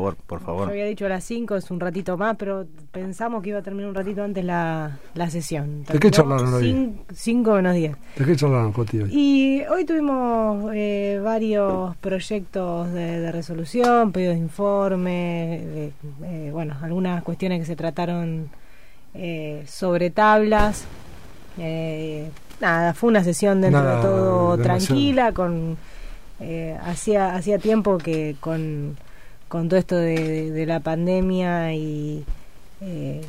favor, por favor. Yo había dicho a las 5, es un ratito más, pero pensamos que iba a terminar un ratito antes la, la sesión. ¿De qué charlaron hoy? 5 menos 10. ¿De qué charlaron, Coti, hoy? Y hoy tuvimos eh, varios proyectos de, de, resolución, pedidos de informe, de, eh, bueno, algunas cuestiones que se trataron eh, sobre tablas. Eh, nada, fue una sesión dentro Nada de todo demasiado. tranquila, con eh, hacía hacía tiempo que con, con todo esto de, de- de la pandemia y eh,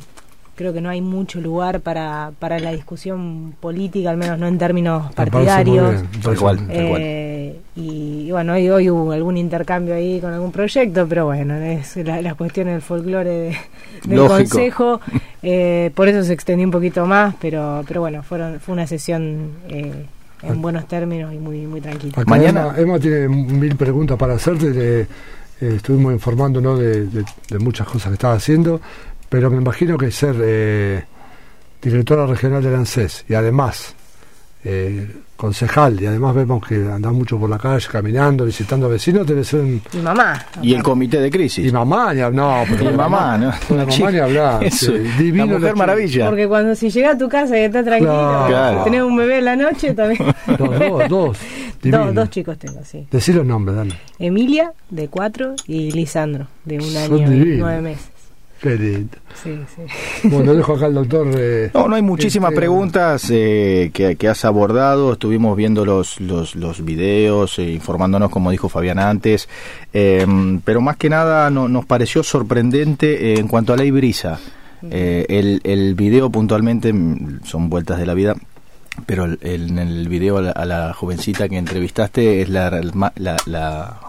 creo que no hay mucho lugar para, para la discusión política, al menos no en términos partidarios. Tal cual. Eh, y, y bueno, hoy, hoy hubo algún intercambio ahí con algún proyecto, pero bueno, es la, las cuestiones del folclore de- del Lógico. consejo, eh, por eso se extendió un poquito más, pero pero bueno, fueron fue una sesión eh, en buenos términos y muy muy tranquila. Mañana- Emma, Emma tiene mil preguntas para hacerte. de- eh, estuvimos informándonos de, de- muchas cosas que estás haciendo, pero me imagino que ser eh, directora regional del ANSES y además eh, concejal, y además vemos que andás mucho por la calle caminando, visitando vecinos, debe ser un. Y mamá. Y el comité de crisis. Y mamá, hab- no, pero Y mamá, ¿no? La mamá ni hablar. Eso, sí, divino la mujer maravilla. Porque cuando si llega a tu casa y estás tranquilo, Claro. tenés un bebé en la noche también. Dos, dos, dos. dos, dos chicos tengo, sí. Decí los nombres, dale. Emilia, de cuatro, y Lisandro, de un Son año y divinos. nueve meses. Qué lindo. Sí, sí. Bueno, dejo acá al doctor. eh, No, no hay muchísimas este, preguntas eh, que, que has abordado. Estuvimos viendo los, los, los videos, eh, informándonos, como dijo Fabián antes. Eh, pero más que nada no- nos pareció sorprendente eh, en cuanto a Ley Brisa. Eh, el, el video puntualmente mm, son vueltas de la vida. Pero el- en el video a la, a la jovencita que entrevistaste es la, la, la,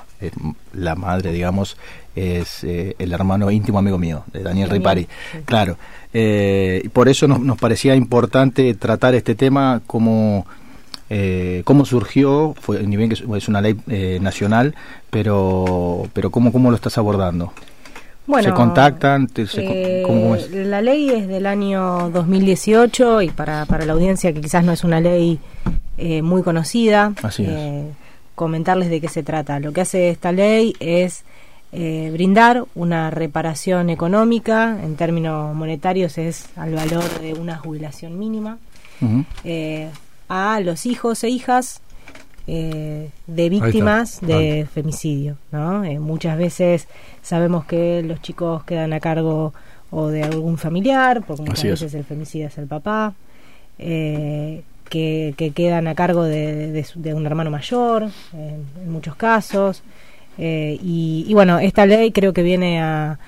la madre, digamos, es eh, el hermano íntimo amigo mío, de Daniel Ripari. sí. Claro, eh, y por eso nos, nos parecía importante tratar este tema como eh, cómo surgió, fue, ni bien que es- una ley eh, nacional, pero pero cómo, cómo lo estás abordando. Bueno, ¿Se contactan? Se eh, cómo- cómo es? La ley es del año 2018 y para, para la audiencia que quizás no es una ley eh, muy conocida, Así es. eh, comentarles de qué se trata. Lo que hace esta ley es eh, brindar una reparación económica, en términos monetarios es al valor de una jubilación mínima, eh, a los hijos e hijas eh, de víctimas de femicidio. ¿no? Eh, muchas veces sabemos que los chicos quedan a cargo o de algún familiar, porque muchas Así es. veces el femicida es el papá, que, que quedan a cargo de, de un hermano mayor, en, en muchos casos. Eh, y, y bueno, esta ley creo que viene a,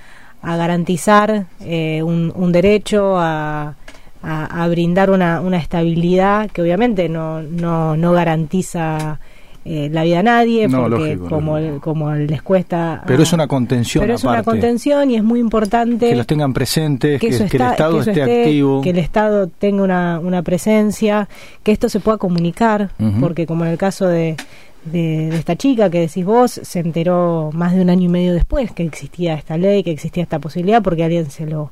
a garantizar eh, un, un derecho a, a, a brindar una, una estabilidad que obviamente no, no, no garantiza eh, la vida a nadie, No, porque lógico, como, lógico. como les cuesta... Pero a- es una contención pero es una contención y es muy importante que los tengan presentes, que, el Estado que esté, activo. que el Estado tenga una, una presencia, que esto se pueda comunicar, porque como en el caso de, de, de esta chica que decís vos, se enteró más de un año y medio después que existía esta ley, que existía esta posibilidad, porque alguien se lo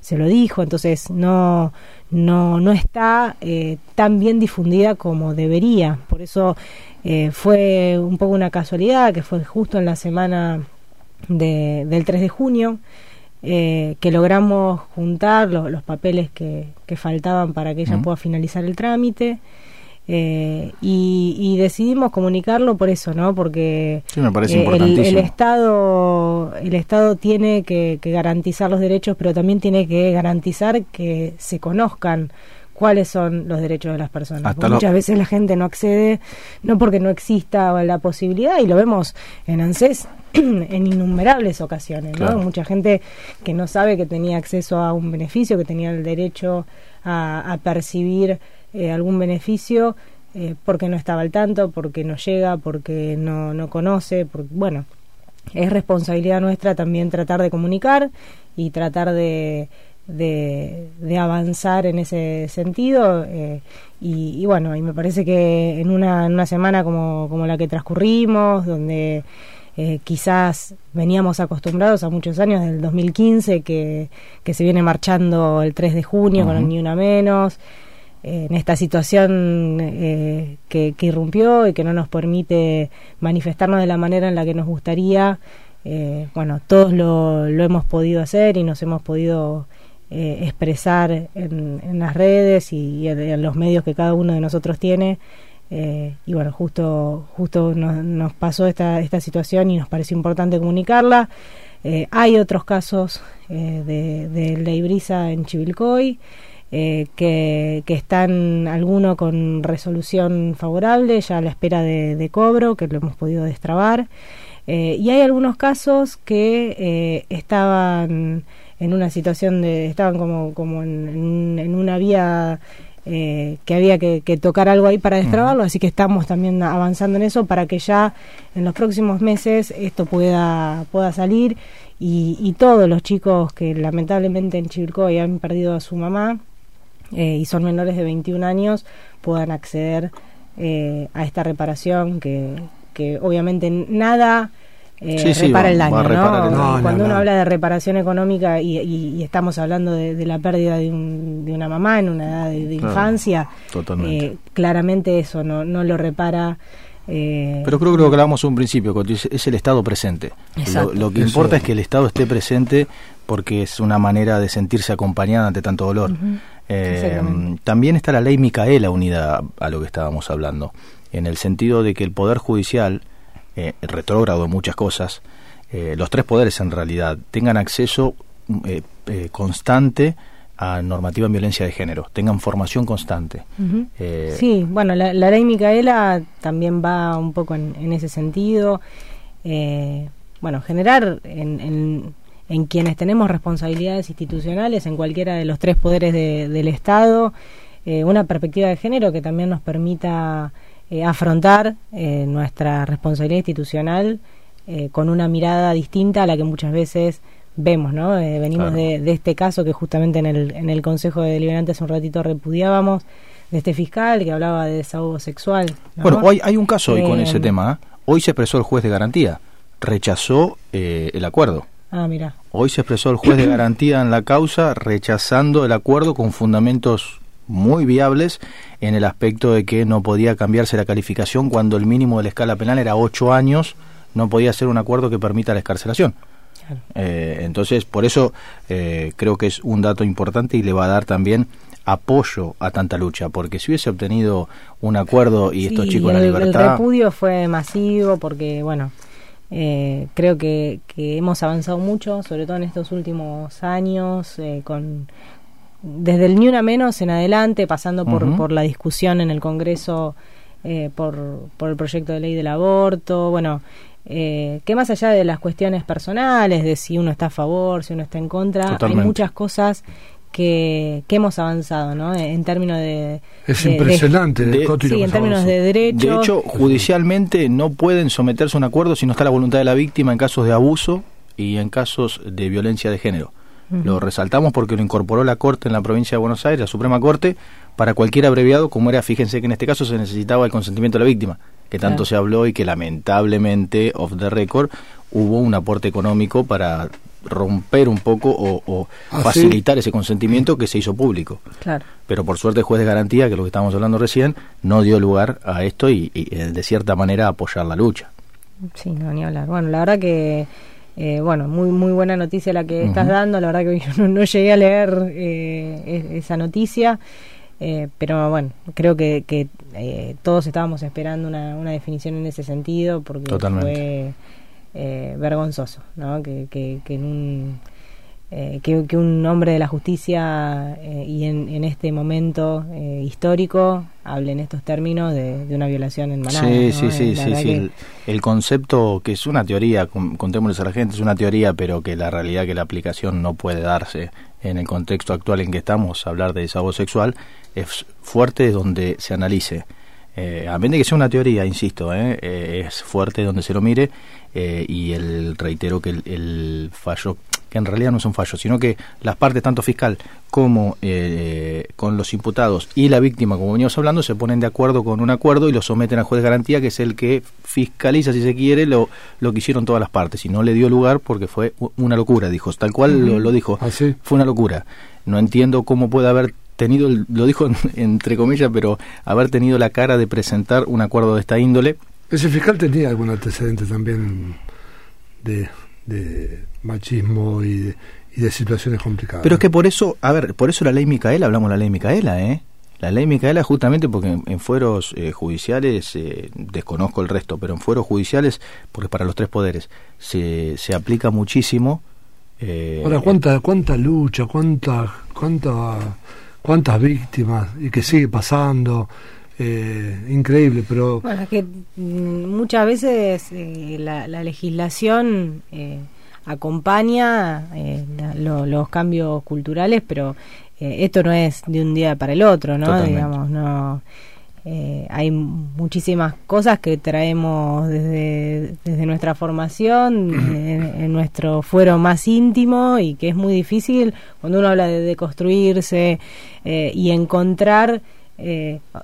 se lo dijo, entonces no no no está eh, tan bien difundida como debería, por eso eh, fue un poco una casualidad que fue justo en la semana de- del 3 de junio eh, que logramos juntar lo- los papeles que, que faltaban para que ella pueda finalizar el trámite eh, y, y decidimos comunicarlo por eso, ¿no? Porque Sí, me parece eh, el, el Estado el Estado tiene que, que garantizar los derechos, pero también tiene que garantizar que se conozcan cuáles son los derechos de las personas. Lo- Muchas veces la gente no accede, no porque no exista la posibilidad, y lo vemos en ANSES en innumerables ocasiones. Mucha gente que no sabe que tenía acceso a un beneficio, que tenía el derecho a, a percibir eh, algún beneficio, eh, porque no estaba al tanto, porque no llega, porque no, no conoce, por- bueno, es responsabilidad nuestra también tratar de comunicar y tratar de, de, de avanzar en ese sentido. eh, y, y bueno, y me parece que en una, en una semana como, como la que transcurrimos, donde eh, quizás veníamos acostumbrados a muchos años del 2015 que, que se viene marchando el 3 de junio con el. Ni Una Menos, en esta situación eh, que, irrumpió y que no nos permite manifestarnos de la manera en la que nos gustaría, eh, bueno, todos lo, lo, hemos podido hacer y nos hemos podido eh, expresar en, en, las redes y, en, los medios que cada uno de nosotros tiene. Eh, y bueno, justo, justo nos, nos, pasó esta, esta situación y nos pareció importante comunicarla. Eh, hay otros casos de, de ley brisa en Chivilcoy. Eh, que, que, están alguno con resolución favorable, ya a la espera de, de cobro, que lo hemos podido destrabar. Eh, y hay algunos casos que eh, estaban en una situación de, estaban como, como en, en, una vía eh, que había que, que, tocar algo ahí para destrabarlo, así que estamos también avanzando en eso para que ya en los próximos meses esto pueda, pueda salir y, y todos los chicos que lamentablemente en Chivilcoy han perdido a su mamá eh, y son menores de 21 años puedan acceder eh, a esta reparación que, que obviamente nada eh, sí, repara el daño, Cuando no, uno no. habla de reparación económica y, y- y estamos hablando de, de la pérdida de, un- de una mamá en una edad de, de Claro, infancia, totalmente. eh, claramente eso no, no lo repara. eh, Pero creo, creo que hablábamos un principio, es el Estado presente. Lo, lo que Eso. importa es que el Estado esté presente porque es una manera de sentirse acompañada ante tanto dolor. Eh, también está la ley Micaela unida a lo que estábamos hablando, en el sentido de que el Poder Judicial, eh, retrógrado en muchas cosas, eh, los tres poderes en realidad, tengan acceso constante a normativa en violencia de género, tengan formación constante. Eh, Sí, bueno, la, la ley Micaela también va un poco en, en ese sentido. Eh, bueno, generar en, en, en quienes tenemos responsabilidades institucionales, en cualquiera de los tres poderes de- del Estado, eh, una perspectiva de género que también nos permita eh, afrontar eh, nuestra responsabilidad institucional eh, con una mirada distinta a la que muchas veces vemos, ¿no? Venimos Claro. de, de este caso que justamente en el, en el Consejo de Deliberantes hace un ratito repudiábamos, de este fiscal que hablaba de desahogo sexual. ¿no? Bueno, hoy hay un caso hoy con ese tema. Hoy se expresó el juez de garantía, rechazó eh, el acuerdo. Ah, mira. Hoy se expresó el juez de garantía en la causa rechazando el acuerdo con fundamentos muy viables en el aspecto de que no podía cambiarse la calificación cuando el mínimo de la escala penal era ocho años, no podía ser un acuerdo que permita la escarcelación. Claro. Eh, entonces, por eso eh, creo que es un dato importante y le va a dar también apoyo a tanta lucha, porque si hubiese obtenido un acuerdo y estos Sí, chicos la el, el libertad... repudio fue masivo porque, bueno, eh, creo que, que hemos avanzado mucho, sobre todo en estos últimos años, eh, con desde el ni una menos en adelante, pasando por, por la discusión en el Congreso eh, por, por el proyecto de ley del aborto, bueno, eh, que más allá de las cuestiones personales, de si uno está a favor, si uno está en contra, Totalmente. hay muchas cosas que, que hemos avanzado, ¿no? En términos de... Es de- de- impresionante de- lo Sí, en términos de derechos. De hecho, judicialmente no pueden someterse a un acuerdo si no está la voluntad de la víctima en casos de abuso y en casos de violencia de género. Lo resaltamos porque lo incorporó la Corte en la provincia de Buenos Aires, la Suprema Corte, para cualquier abreviado, como era, fíjense que en este caso se necesitaba el consentimiento de la víctima, que tanto Claro. se habló y que lamentablemente, off the record, hubo un aporte económico para romper un poco o, o Ah, ¿sí? facilitar ese consentimiento que se hizo público Claro. pero por suerte el juez de garantía, que es lo que estábamos hablando recién, no dio lugar a esto y, y, eh, de cierta manera apoyar la lucha. Sí, no, ni hablar. Bueno, la verdad que, eh, bueno, muy muy buena noticia la que estás Ujú. dando. La verdad que yo no, no llegué a leer eh, esa noticia, eh, pero bueno, creo que, que eh, todos estábamos esperando una, una definición en ese sentido porque Totalmente. fue eh, vergonzoso, ¿no? Que, que, que en un eh, que, que un hombre de la justicia eh, y en, en este momento eh, histórico hable en estos términos de, de una violación en manada. sí, ¿no? sí, sí, sí, sí. El, el concepto que es una teoría, con- contémosles a la gente, es una teoría, pero que la realidad que la aplicación no puede darse en el contexto actual en que estamos, hablar de desahogo sexual, es fuerte donde se analice. Eh, a menos de que sea una teoría, insisto, eh, eh, es fuerte donde se lo mire eh, y el reitero que el, el fallo, que en realidad no es un fallo, sino que las partes, tanto fiscal como eh, con los imputados y la víctima, como veníamos hablando, se ponen de acuerdo con un acuerdo y lo someten al juez de garantía, que es el que fiscaliza, si se quiere, lo, lo que hicieron todas las partes. Y no le dio lugar porque fue una locura, dijo, tal cual lo, lo dijo, Así. fue una locura. No entiendo cómo puede haber tenido, lo dijo en- entre comillas, pero haber tenido la cara de presentar un acuerdo de esta índole. Ese fiscal tenía algún antecedente también de, de machismo y de, y de situaciones complicadas. Pero es que por eso, a ver, por eso la ley Micaela, hablamos de la ley Micaela, ¿eh? La ley Micaela justamente porque en, fueros eh, judiciales, eh, desconozco el resto, pero en fueros judiciales, porque para los tres poderes, se, se aplica muchísimo. Eh, Ahora, ¿cuánta, cuánta lucha, cuánta, cuánta, cuántas víctimas y que sigue pasando? Eh, increíble, pero... Bueno, es que mm, muchas veces eh, la, la, legislación eh, acompaña eh, los cambios culturales, pero eh, esto no es de un día para el otro, ¿no? Digamos, no. Eh, hay muchísimas cosas que traemos desde, desde nuestra formación, en, nuestro fuero más íntimo y que es muy difícil cuando uno habla de deconstruirse y encontrar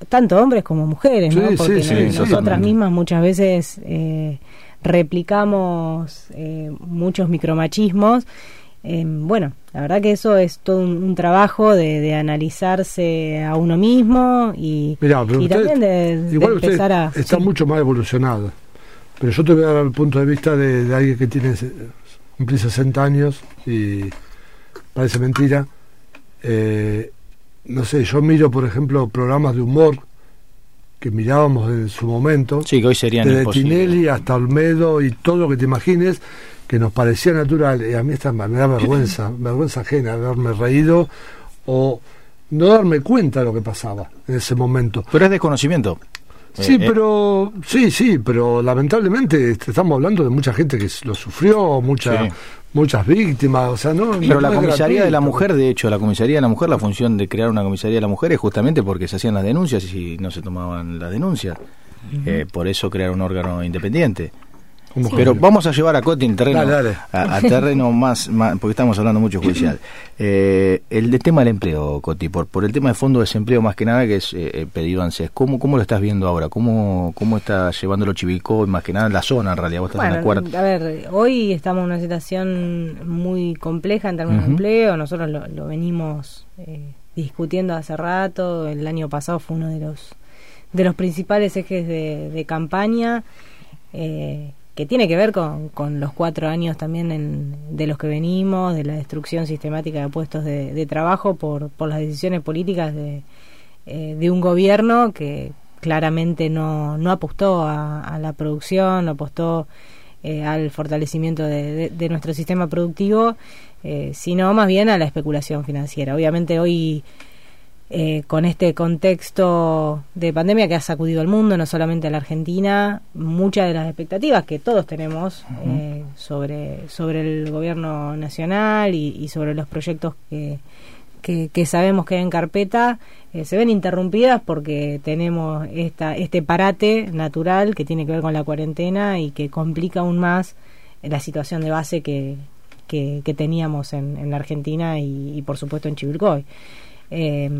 tanto hombres como mujeres, ¿no? Porque nosotras mismas muchas veces replicamos eh, muchos micromachismos. Eh, bueno, la verdad que eso es todo un, trabajo de, analizarse a uno mismo y, también de, empezar a... Está mucho más evolucionado. Pero yo te voy a dar el punto de vista de, alguien que tiene cumplí 60 años y parece mentira. Eh, no sé, yo miro, por ejemplo, programas de humor que mirábamos en su momento, sí, que hoy serían desde Tinelli hasta Olmedo y todo lo que te imagines, que nos parecía natural, y a mí esta me da vergüenza, vergüenza ajena haberme reído o no darme cuenta de lo que pasaba en ese momento. Pero es desconocimiento. Sí, eh, eh. pero sí, sí, pero lamentablemente estamos hablando de mucha gente que lo sufrió, mucha muchas víctimas, o sea, no. Pero la comisaría de la mujer, de hecho, la comisaría de la mujer, la función de crear una comisaría de la mujer es justamente porque se hacían las denuncias y no se tomaban las denuncias. Eh, por eso crear un órgano independiente. Pero vamos a llevar a Coti en terreno, A, terreno más, porque estamos hablando mucho judicial. Eh, el de tema del empleo, Coti, por, por el tema de fondo de desempleo más que nada, que es eh, pedido ANSES, ¿cómo, ¿cómo lo estás viendo ahora? ¿Cómo, cómo está llevándolo Chivilcoy, más que nada en la zona en realidad? ¿Vos estás bueno, A ver, hoy estamos en una situación muy compleja en términos de empleo, nosotros lo, venimos eh, discutiendo hace rato, el año pasado fue uno de los, de los principales ejes de, de campaña. Eh, que tiene que ver con, con los cuatro años también de los que venimos, de la destrucción sistemática de puestos de, trabajo por, por las decisiones políticas de, eh, de un gobierno que claramente no, no apostó a, la producción, no apostó eh, al fortalecimiento de, nuestro sistema productivo, eh, sino más bien a la especulación financiera. Obviamente hoy eh, con este contexto de pandemia que ha sacudido al mundo, no solamente a la Argentina, muchas de las expectativas que todos tenemos eh, sobre, sobre el gobierno nacional y, sobre los proyectos que, que, sabemos que hay en carpeta eh, se ven interrumpidas porque tenemos esta, este parate natural que tiene que ver con la cuarentena y que complica aún más la situación de base que, que, teníamos en, en, la Argentina y, y por supuesto en Chivilcoy. Eh,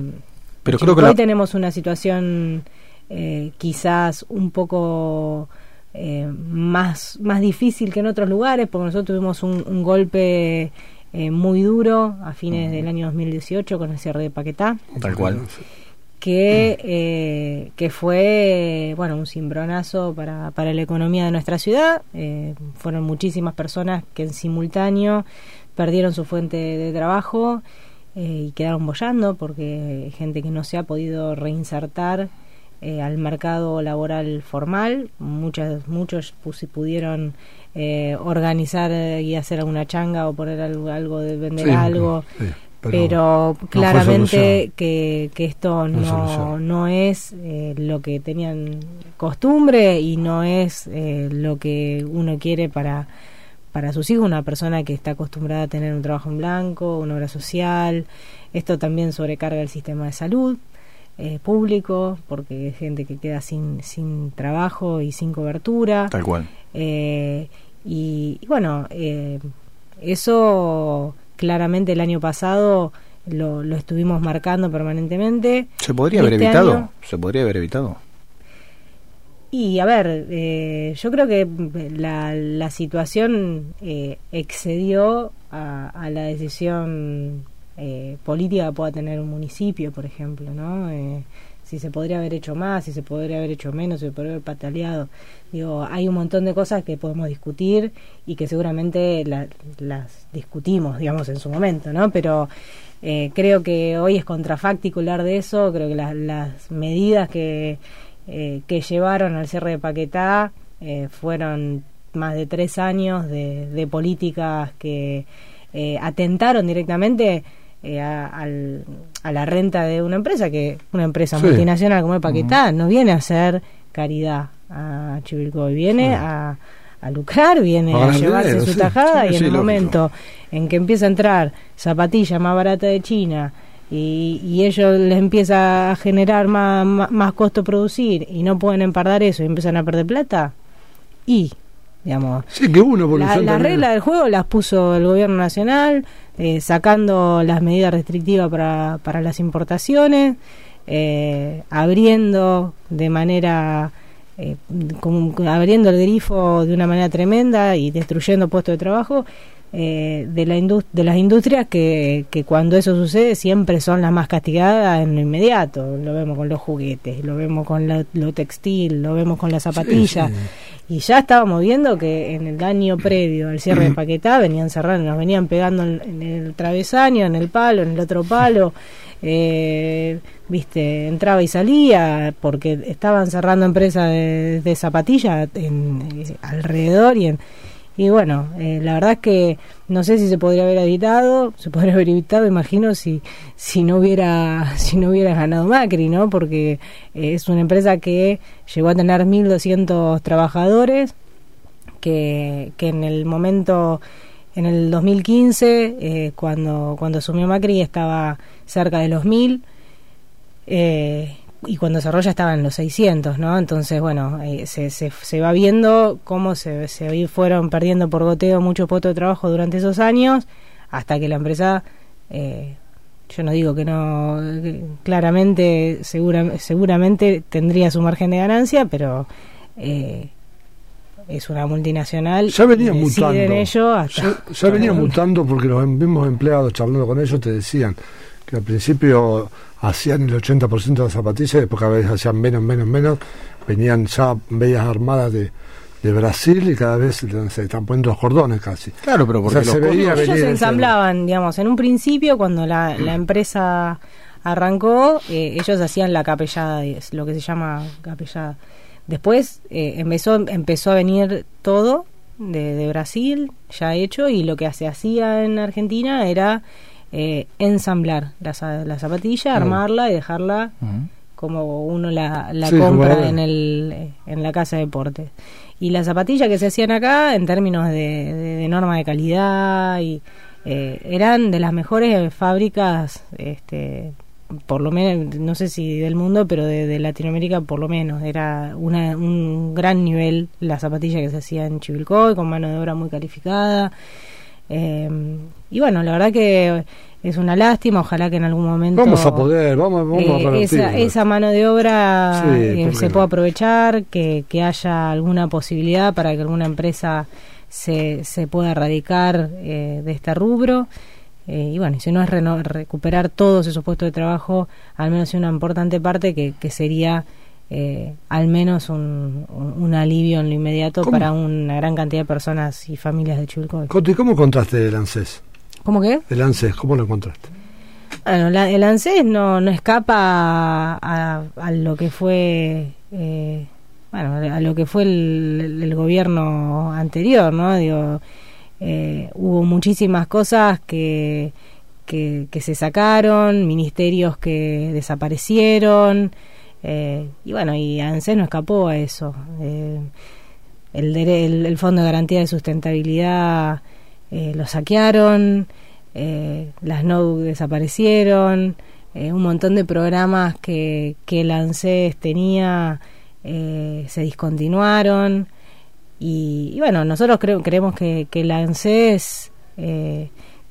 Pero creo que hoy tenemos una situación eh, quizás un poco eh, más, más difícil que en otros lugares, porque nosotros tuvimos un, golpe eh, muy duro a fines del año 2018 con el cierre de Paquetá. Tal cual. Que, eh, que fue bueno un cimbronazo para, para la economía de nuestra ciudad. fueron muchísimas personas que en simultáneo perdieron su fuente de trabajo eh, y quedaron bollando porque gente que no se ha podido reinsertar eh, al mercado laboral formal, muchas, muchos pudieron eh, organizar y hacer alguna changa o poner algo, algo de vender algo. pero, claramente que, que, esto no, no, es lo que tenían costumbre y no es lo que uno quiere para para sus hijos, una persona que está acostumbrada a tener un trabajo en blanco, una obra social. Esto también sobrecarga el sistema de salud eh, público, porque hay gente que queda sin, sin trabajo y sin cobertura. Tal cual. Eh, y, bueno, eh, eso claramente el año pasado lo, lo estuvimos marcando permanentemente. ¿Se podría haber este evitado? ¿Se podría haber evitado? Y a ver, eh, yo creo que la, la situación eh, excedió a, la decisión eh, política que pueda tener un municipio, por ejemplo, ¿no? si se podría haber hecho más, si se podría haber hecho menos, si se podría haber pataleado. Digo, hay un montón de cosas que podemos discutir y que seguramente las discutimos, digamos, en su momento, ¿no? Pero eh, creo que hoy es contrafáctico hablar de eso, creo que las medidas que, eh, que llevaron al cierre de Paquetá eh, fueron más de tres años de, de políticas que atentaron directamente a, la renta de una empresa, que una empresa multinacional como el Paquetá no viene a hacer caridad a Chivilcoy, viene a a lucrar, viene a, llevarse su tajada y en el momento en que empieza a entrar zapatilla más barata de China y, y ellos les empieza a generar más, más, costo producir y no pueden empardar eso y empiezan a perder plata, y digamos sí, que uno la, la regla del juego las puso el gobierno nacional eh, sacando las medidas restrictivas para, para las importaciones eh, abriendo de manera eh, abriendo el grifo de una manera tremenda y destruyendo puestos de trabajo eh, de, la de las industrias que, que cuando eso sucede siempre son las más castigadas en lo inmediato. Lo vemos con los juguetes, lo vemos con lo textil, lo vemos con las zapatillas. Y ya estábamos viendo que en el año previo al cierre de Paquetá venían cerrando, nos venían pegando en el travesaño, en el palo, en el otro palo eh, viste, entraba y salía porque estaban cerrando empresas de, zapatillas en, eh, alrededor y en, y bueno, eh, la verdad es que no sé si se podría haber editado, se podría haber evitado, imagino, si, si no hubiera, si no hubiera ganado Macri, ¿no? Porque eh, es una empresa que llegó a tener 1.200 trabajadores, que, que en el momento en el 2015, eh, cuando, cuando asumió Macri, estaba cerca de los 1000 eh, y cuando cerró ya estaba en los 600, ¿no? Entonces, bueno, eh, se, se, va viendo cómo se, se fueron perdiendo por goteo mucho puestos de trabajo durante esos años, hasta que la empresa, yo no digo que no, claramente, segura, seguramente tendría su margen de ganancia, pero es una multinacional. Ya venía mutando. Ello ya, venía mutando porque los mismos empleados charlando con ellos te decían que al principio hacían el 80% de las zapatillas, después cada vez hacían menos, menos, menos. Venían ya bellas armadas de, de Brasil y cada vez se están poniendo los cordones casi. Claro, pero porque se veía ellos se ensamblaban, digamos, en un principio cuando la, la empresa arrancó, eh, ellos hacían la capellada, lo que se llama capellada Después eh, empezó, empezó a venir todo de, Brasil, ya hecho, y lo que se hacía en Argentina era eh, ensamblar la, la zapatilla, armarla y dejarla como uno la, compra en, el, en la casa de deportes. Y las zapatillas que se hacían acá, en términos de, de, norma de calidad, y eh, eran de las mejores fábricas este, por lo menos, no sé si del mundo, pero de, Latinoamérica por lo menos. Era una, un gran nivel la zapatilla que se hacía en Chivilcoy, con mano de obra muy calificada. Eh, y bueno, la verdad que es una lástima, ojalá que en algún momento... Vamos a poder, vamos, vamos a eh, esa, esa, mano de obra eh, se pueda aprovechar, que, que haya alguna posibilidad para que alguna empresa se, se pueda erradicar de este rubro. Eh, y bueno, si no es recuperar todos esos puestos de trabajo, al menos una importante parte que, que sería eh, al menos un, un, alivio en lo inmediato para una gran cantidad de personas y familias de Chulco. ¿Y cómo encontraste el ANSES? ¿Cómo qué? El ANSES, ¿cómo lo encontraste? Bueno, el ANSES no, no escapa a, a, lo que fue... Eh, bueno, a lo que fue el, el gobierno anterior, ¿no? Digo, eh, hubo muchísimas cosas que, que, se sacaron, ministerios que desaparecieron, eh, y bueno, y ANSES no escapó a eso. Eh, el, el, Fondo de Garantía de Sustentabilidad lo saquearon, las NOU desaparecieron, un montón de programas que, que el ANSES tenía se discontinuaron. Y, bueno, nosotros creemos que, que ANSES eh,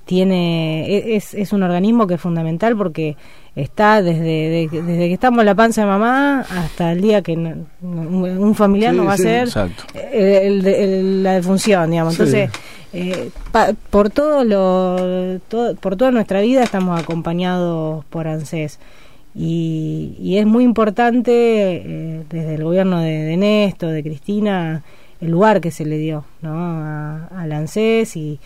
tiene, e, es, es un organismo que es fundamental porque está desde, desde que estamos en la panza de mamá hasta el día que un familiar no va a ser el, la defunción, digamos. Entonces, eh, por todo lo por toda nuestra vida estamos acompañados por ANSES Y, es muy importante eh, desde el gobierno de, de, Néstor, de Cristina, el lugar que se le dio ¿no? a, al ANSES y,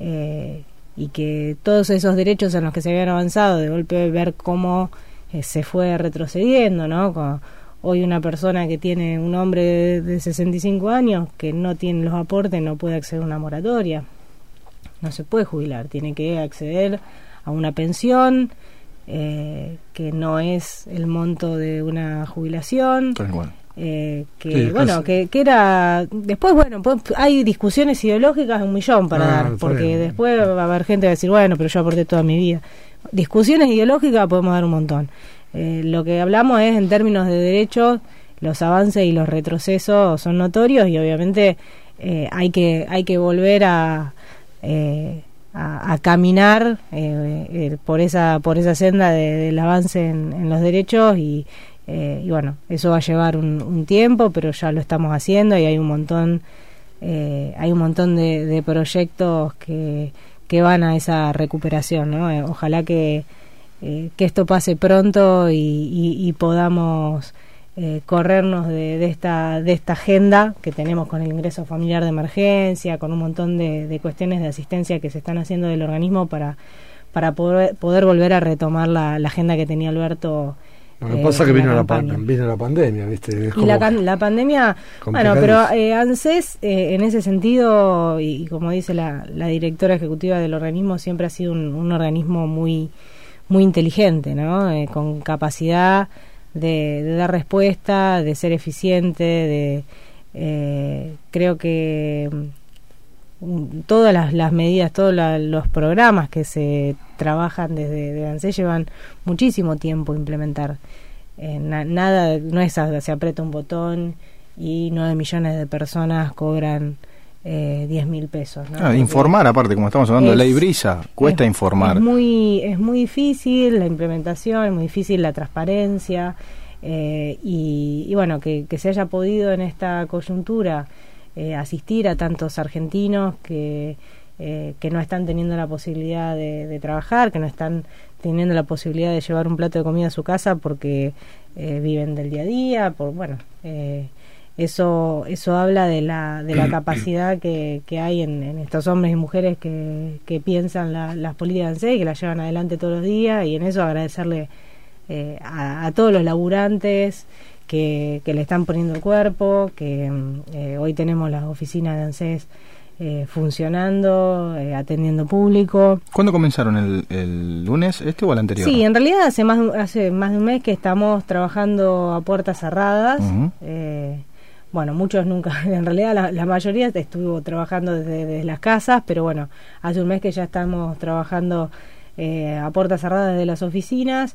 eh, y que todos esos derechos en los que se habían avanzado, de golpe ver cómo eh, se fue retrocediendo, ¿no? hoy una persona que tiene un hombre de, de 65 años que no tiene los aportes no puede acceder a una moratoria, no se puede jubilar, tiene que acceder a una pensión eh, que no es el monto de una jubilación. Eh, que bueno que, que, era después bueno pues, hay discusiones ideológicas un millón para ah, dar porque después va a haber gente que va a decir bueno pero yo aporté toda mi vida discusiones ideológicas podemos dar un montón. Eh, lo que hablamos es en términos de derechos los avances y los retrocesos son notorios y obviamente eh, hay que hay que volver a a, caminar eh, eh, por esa por esa senda del avance en, los derechos y, eh, y, bueno eso va a llevar un, tiempo pero ya lo estamos haciendo y hay un montón hay un montón de, proyectos que, que van a esa recuperación ¿no? ojalá que que esto pase pronto y podamos eh, corrernos de, esta, de esta agenda que tenemos con el ingreso familiar de emergencia, con un montón de, cuestiones de asistencia que se están haciendo del organismo para, para poder volver a retomar la, agenda que tenía Alberto. Lo que pasa es que vino la, vino la pandemia, ¿viste? y la, la, pandemia, bueno, pero eh, ANSES eh, en ese sentido, y, como dice la, la, directora ejecutiva del organismo, siempre ha sido un, un organismo muy, muy inteligente, ¿no? Eh, con capacidad de, dar respuesta, de ser eficiente, de eh, creo que todas las, medidas, todos los programas que se trabajan desde de ANSES llevan muchísimo tiempo implementar. Eh, nada, no es se aprieta un botón y nueve millones de personas cobran eh, 10 mil pesos. Ah, informar, aparte, como estamos hablando de ley brisa, cuesta informar. Es muy, es muy difícil la implementación, es muy difícil la transparencia. Eh, y, bueno, que, se haya podido en esta coyuntura eh, asistir a tantos argentinos que, eh, que no están teniendo la posibilidad de, trabajar, que no están teniendo la posibilidad de llevar un plato de comida a su casa porque viven del día a día, por bueno eso eso habla de la, de la capacidad que, que hay en, estos hombres y mujeres que, que piensan las políticas en y que las llevan adelante todos los días y en eso agradecerle eh, a, todos los laburantes que, que, le están poniendo el cuerpo que eh, hoy tenemos las oficinas de ANSES eh, funcionando, atendiendo público. ¿Cuándo comenzaron? ¿El, ¿El, lunes este o el anterior? Sí, en realidad hace más, hace más de un mes que estamos trabajando a puertas cerradas bueno, muchos nunca, en realidad la, mayoría estuvo trabajando desde, las casas, pero bueno, hace un mes que ya estamos trabajando eh, a puertas cerradas desde las oficinas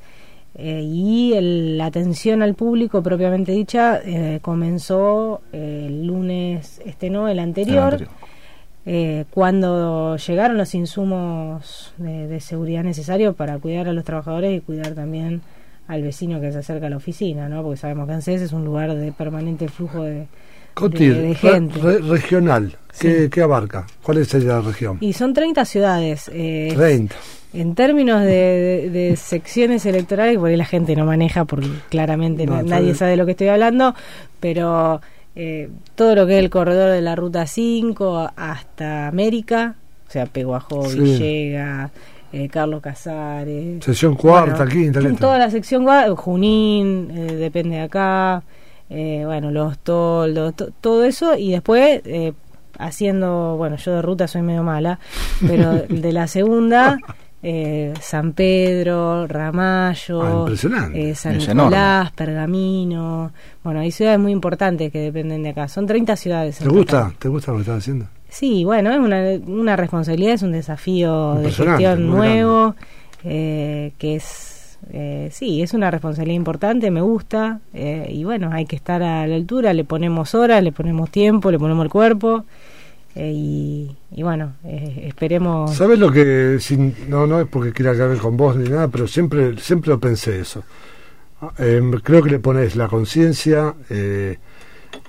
eh, y la atención al público propiamente dicha eh, comenzó el lunes, este no, el anterior. cuando llegaron los insumos de, de seguridad necesarios para cuidar a los trabajadores y cuidar también al vecino que se acerca a la oficina, ¿no? Porque sabemos que ANSES es un lugar de permanente flujo de, gente. regional, ¿Qué, abarca? ¿Cuál es la región? Y son 30 ciudades. Eh, 30. En términos de, secciones electorales, porque la gente no maneja, porque claramente nadie sabe de lo que estoy hablando, pero eh, todo lo que es el corredor de la Ruta 5 hasta América, o sea, Peguajo, Villegas, eh, Carlos Casares. Sección cuarta, quinta, Toda la sección cuarta, Junín, eh, depende de acá, eh, bueno, los toldos, todo eso, y después haciendo, bueno, yo de ruta soy medio mala, pero de la segunda, San Pedro, Ramallo, ah, San Nicolás, Pergamino, bueno, hay ciudades muy importantes que dependen de acá, son 30 ciudades. ¿Te gusta? ¿Te gusta lo que estás haciendo? Sí, bueno, es una, una responsabilidad, es un desafío de gestión nuevo, eh, que es, eh, sí, es una responsabilidad importante, me gusta, eh, y bueno, hay que estar a la altura, le ponemos horas, le ponemos tiempo, le ponemos el cuerpo, y, y, bueno, esperemos... ¿Sabes lo que, no, no es porque quiera hablar con vos ni nada, pero siempre, siempre lo pensé eso. Ah, creo que le pones la conciencia... Eh,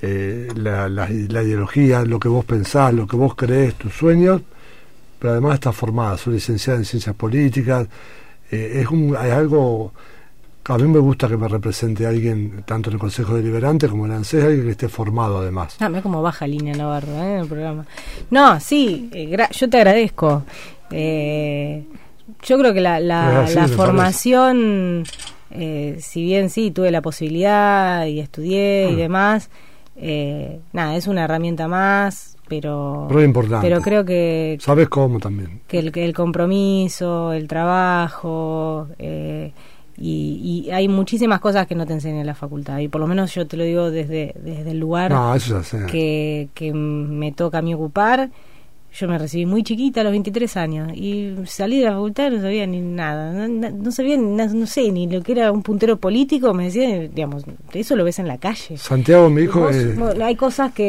eh, la, la, ideología, lo que vos pensás, lo que vos crees, tus sueños, pero además está formada, soy licenciada en ciencias políticas, eh, es, un, hay algo A mí me gusta que me represente alguien, tanto en el Consejo Deliberante como en ANSES, alguien que esté formado además. Ah, mira cómo baja línea Navarro ¿eh? en el programa. No, sí, eh, yo te agradezco. Eh, yo creo que la, la, la formación, eh, si bien sí, tuve la posibilidad y estudié y ah. demás, eh, nada, es una herramienta más, pero, importante. pero creo que... ¿Sabes cómo también? Que el, el compromiso, el trabajo... Eh, y, hay muchísimas cosas que no te enseña en la facultad y por lo menos yo te lo digo desde, desde el lugar que, que me toca a mí ocupar yo me recibí muy chiquita a los 23 años y salí de la facultad y no sabía ni nada, no, sabía, no, sé, ni lo que era un puntero político, me decía, digamos, eso lo ves en la calle. Santiago, mi hijo... hay cosas que,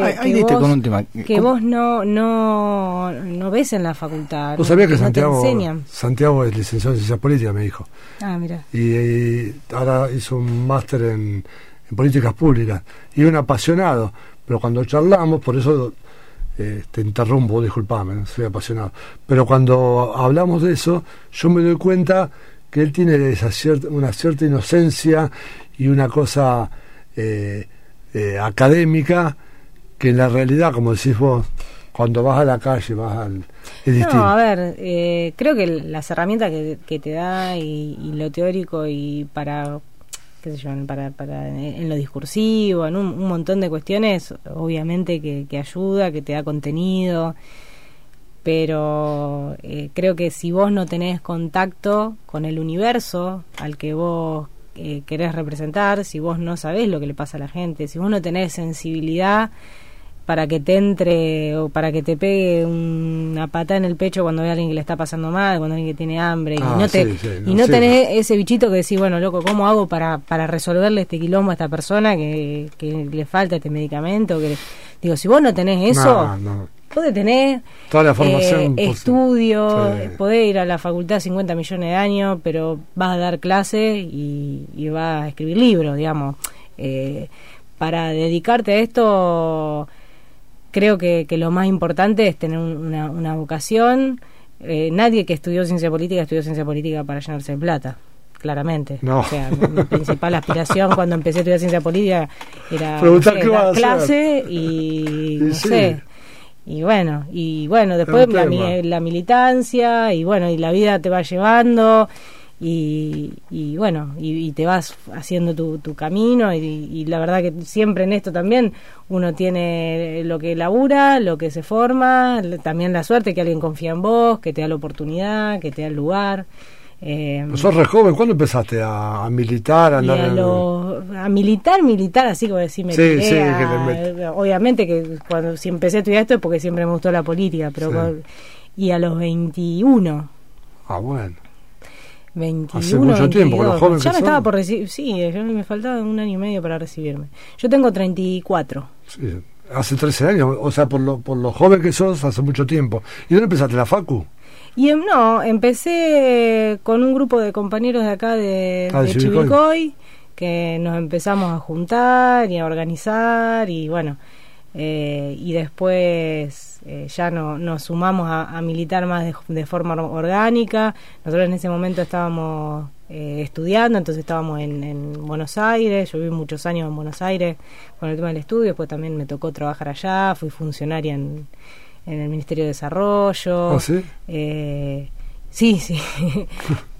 que, vos, no, no, no ves en la facultad. ¿Vos sabías que Santiago, Santiago es licenciado en Ciencias Políticas, me dijo? Ah, mira. Y, ahora hizo un máster en, en Políticas Públicas y un apasionado, pero cuando charlamos, por eso eh, te interrumpo, disculpame, soy apasionado. Pero cuando hablamos de eso, yo me doy cuenta que él tiene esa cierta, una cierta inocencia y una cosa eh, eh, académica que en la realidad, como decís vos, cuando vas a la calle, vas al... no, a ver, creo que las herramientas que, te da y, lo teórico y para qué sé yo, para, para, en lo discursivo, en un, montón de cuestiones, obviamente que, que, ayuda, que te da contenido, pero eh, creo que si vos no tenés contacto con el universo al que vos eh, querés representar, si vos no sabés lo que le pasa a la gente, si vos no tenés sensibilidad, para que te entre o para que te pegue una pata en el pecho cuando ve a alguien que le está pasando mal, cuando alguien que tiene hambre y ah, no te y no tenés ese bichito que decís, bueno, loco, ¿cómo hago para para resolverle este quilombo a esta persona que, que le falta este medicamento? que Digo, si vos no tenés eso, podés tener toda la formación eh, estudio, podés ir a la facultad 50 millones de años, pero vas a dar clases y, y vas a escribir libros, digamos. Eh, para dedicarte a esto creo que, que lo más importante es tener una, una vocación. Eh, nadie que estudió ciencia política estudió ciencia política para llenarse de plata claramente. O sea, mi principal aspiración cuando empecé a estudiar ciencia política era dar clase y, no sé. Y bueno, y bueno, después la, la, militancia y bueno, y la vida te va llevando y, y bueno, y, te vas haciendo tu, tu camino y, la verdad que siempre en esto también uno tiene lo que labura, lo que se forma, también la suerte que alguien confía en vos, que te da la oportunidad, que te da el lugar. Eh, sos re joven, ¿cuándo empezaste a, militar? A, a, militar, militar, así como decirme. Sí, sí, obviamente que cuando si empecé a estudiar esto es porque siempre me gustó la política, pero y a los 21. Ah, bueno. 21, Hace mucho tiempo, los jóvenes Ya me estaba por recibir, sí, me faltaba un año y medio para recibirme. Yo tengo 34. Sí, hace 13 años, o sea, por lo, por lo joven que sos, hace mucho tiempo. ¿Y dónde empezaste, la Facu? Y em, no, empecé con un grupo de compañeros de acá de, ah, de Chivilcoy, que nos empezamos a juntar y a organizar y bueno, eh, y después eh, ya no, nos sumamos a, militar más de, forma orgánica. Nosotros en ese momento estábamos eh, estudiando, entonces estábamos en, Buenos Aires, yo viví muchos años en Buenos Aires con el tema del estudio, después también me tocó trabajar allá, fui funcionaria en, el Ministerio de Desarrollo. ¿Ah, sí? sí, sí.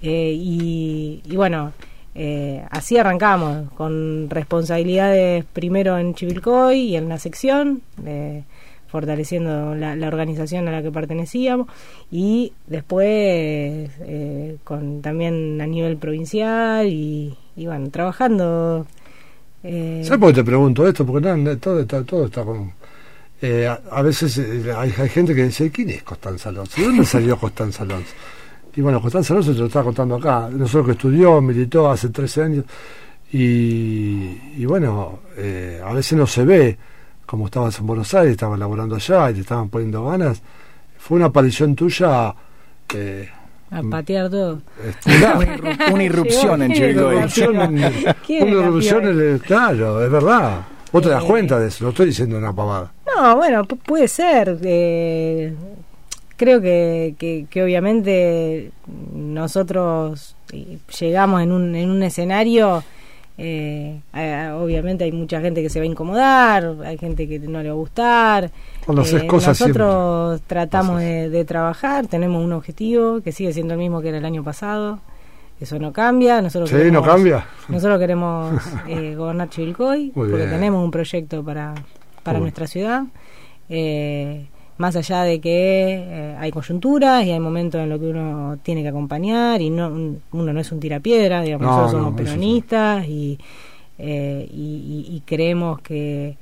y, y bueno eh, así arrancamos, con responsabilidades primero en Chivilcoy y en la sección, fortaleciendo la, organización a la que pertenecíamos, y después eh, con también a nivel provincial y, bueno, trabajando. Eh, ¿Sabes por qué te pregunto esto? Porque todo, está, todo está con... Eh, a, veces hay, gente que dice, ¿quién es Constanza Alonso? ¿De dónde salió Constanza Alonso? Y bueno, Constanza Alonso te lo estaba contando acá. Nosotros que estudió, militó hace 13 años. Y, bueno, eh, a veces no se ve como estabas en Buenos Aires, estabas laborando allá y te estaban poniendo ganas. Fue una aparición tuya. Eh, a patear todo. una, irrupción en Chivilcoy. una irrupción, en claro, es verdad. Vos te das cuenta de eso, no estoy diciendo una pavada. No, bueno, puede ser. Eh, creo que, que, obviamente nosotros llegamos en un, en un escenario eh, obviamente hay mucha gente que se va a incomodar, hay gente que no le va a gustar. Eh, nosotros tratamos de, trabajar, tenemos un objetivo que sigue siendo el mismo que era el año pasado. Eso no cambia. Nosotros sí, no cambia. Nosotros queremos eh, gobernar Chivilcoy porque tenemos un proyecto para, para nuestra ciudad. Eh, más allá de que eh, hay coyunturas y hay momentos en los que uno tiene que acompañar y no uno no es un tirapiedra, digamos, nosotros somos peronistas y, eh, y, creemos que,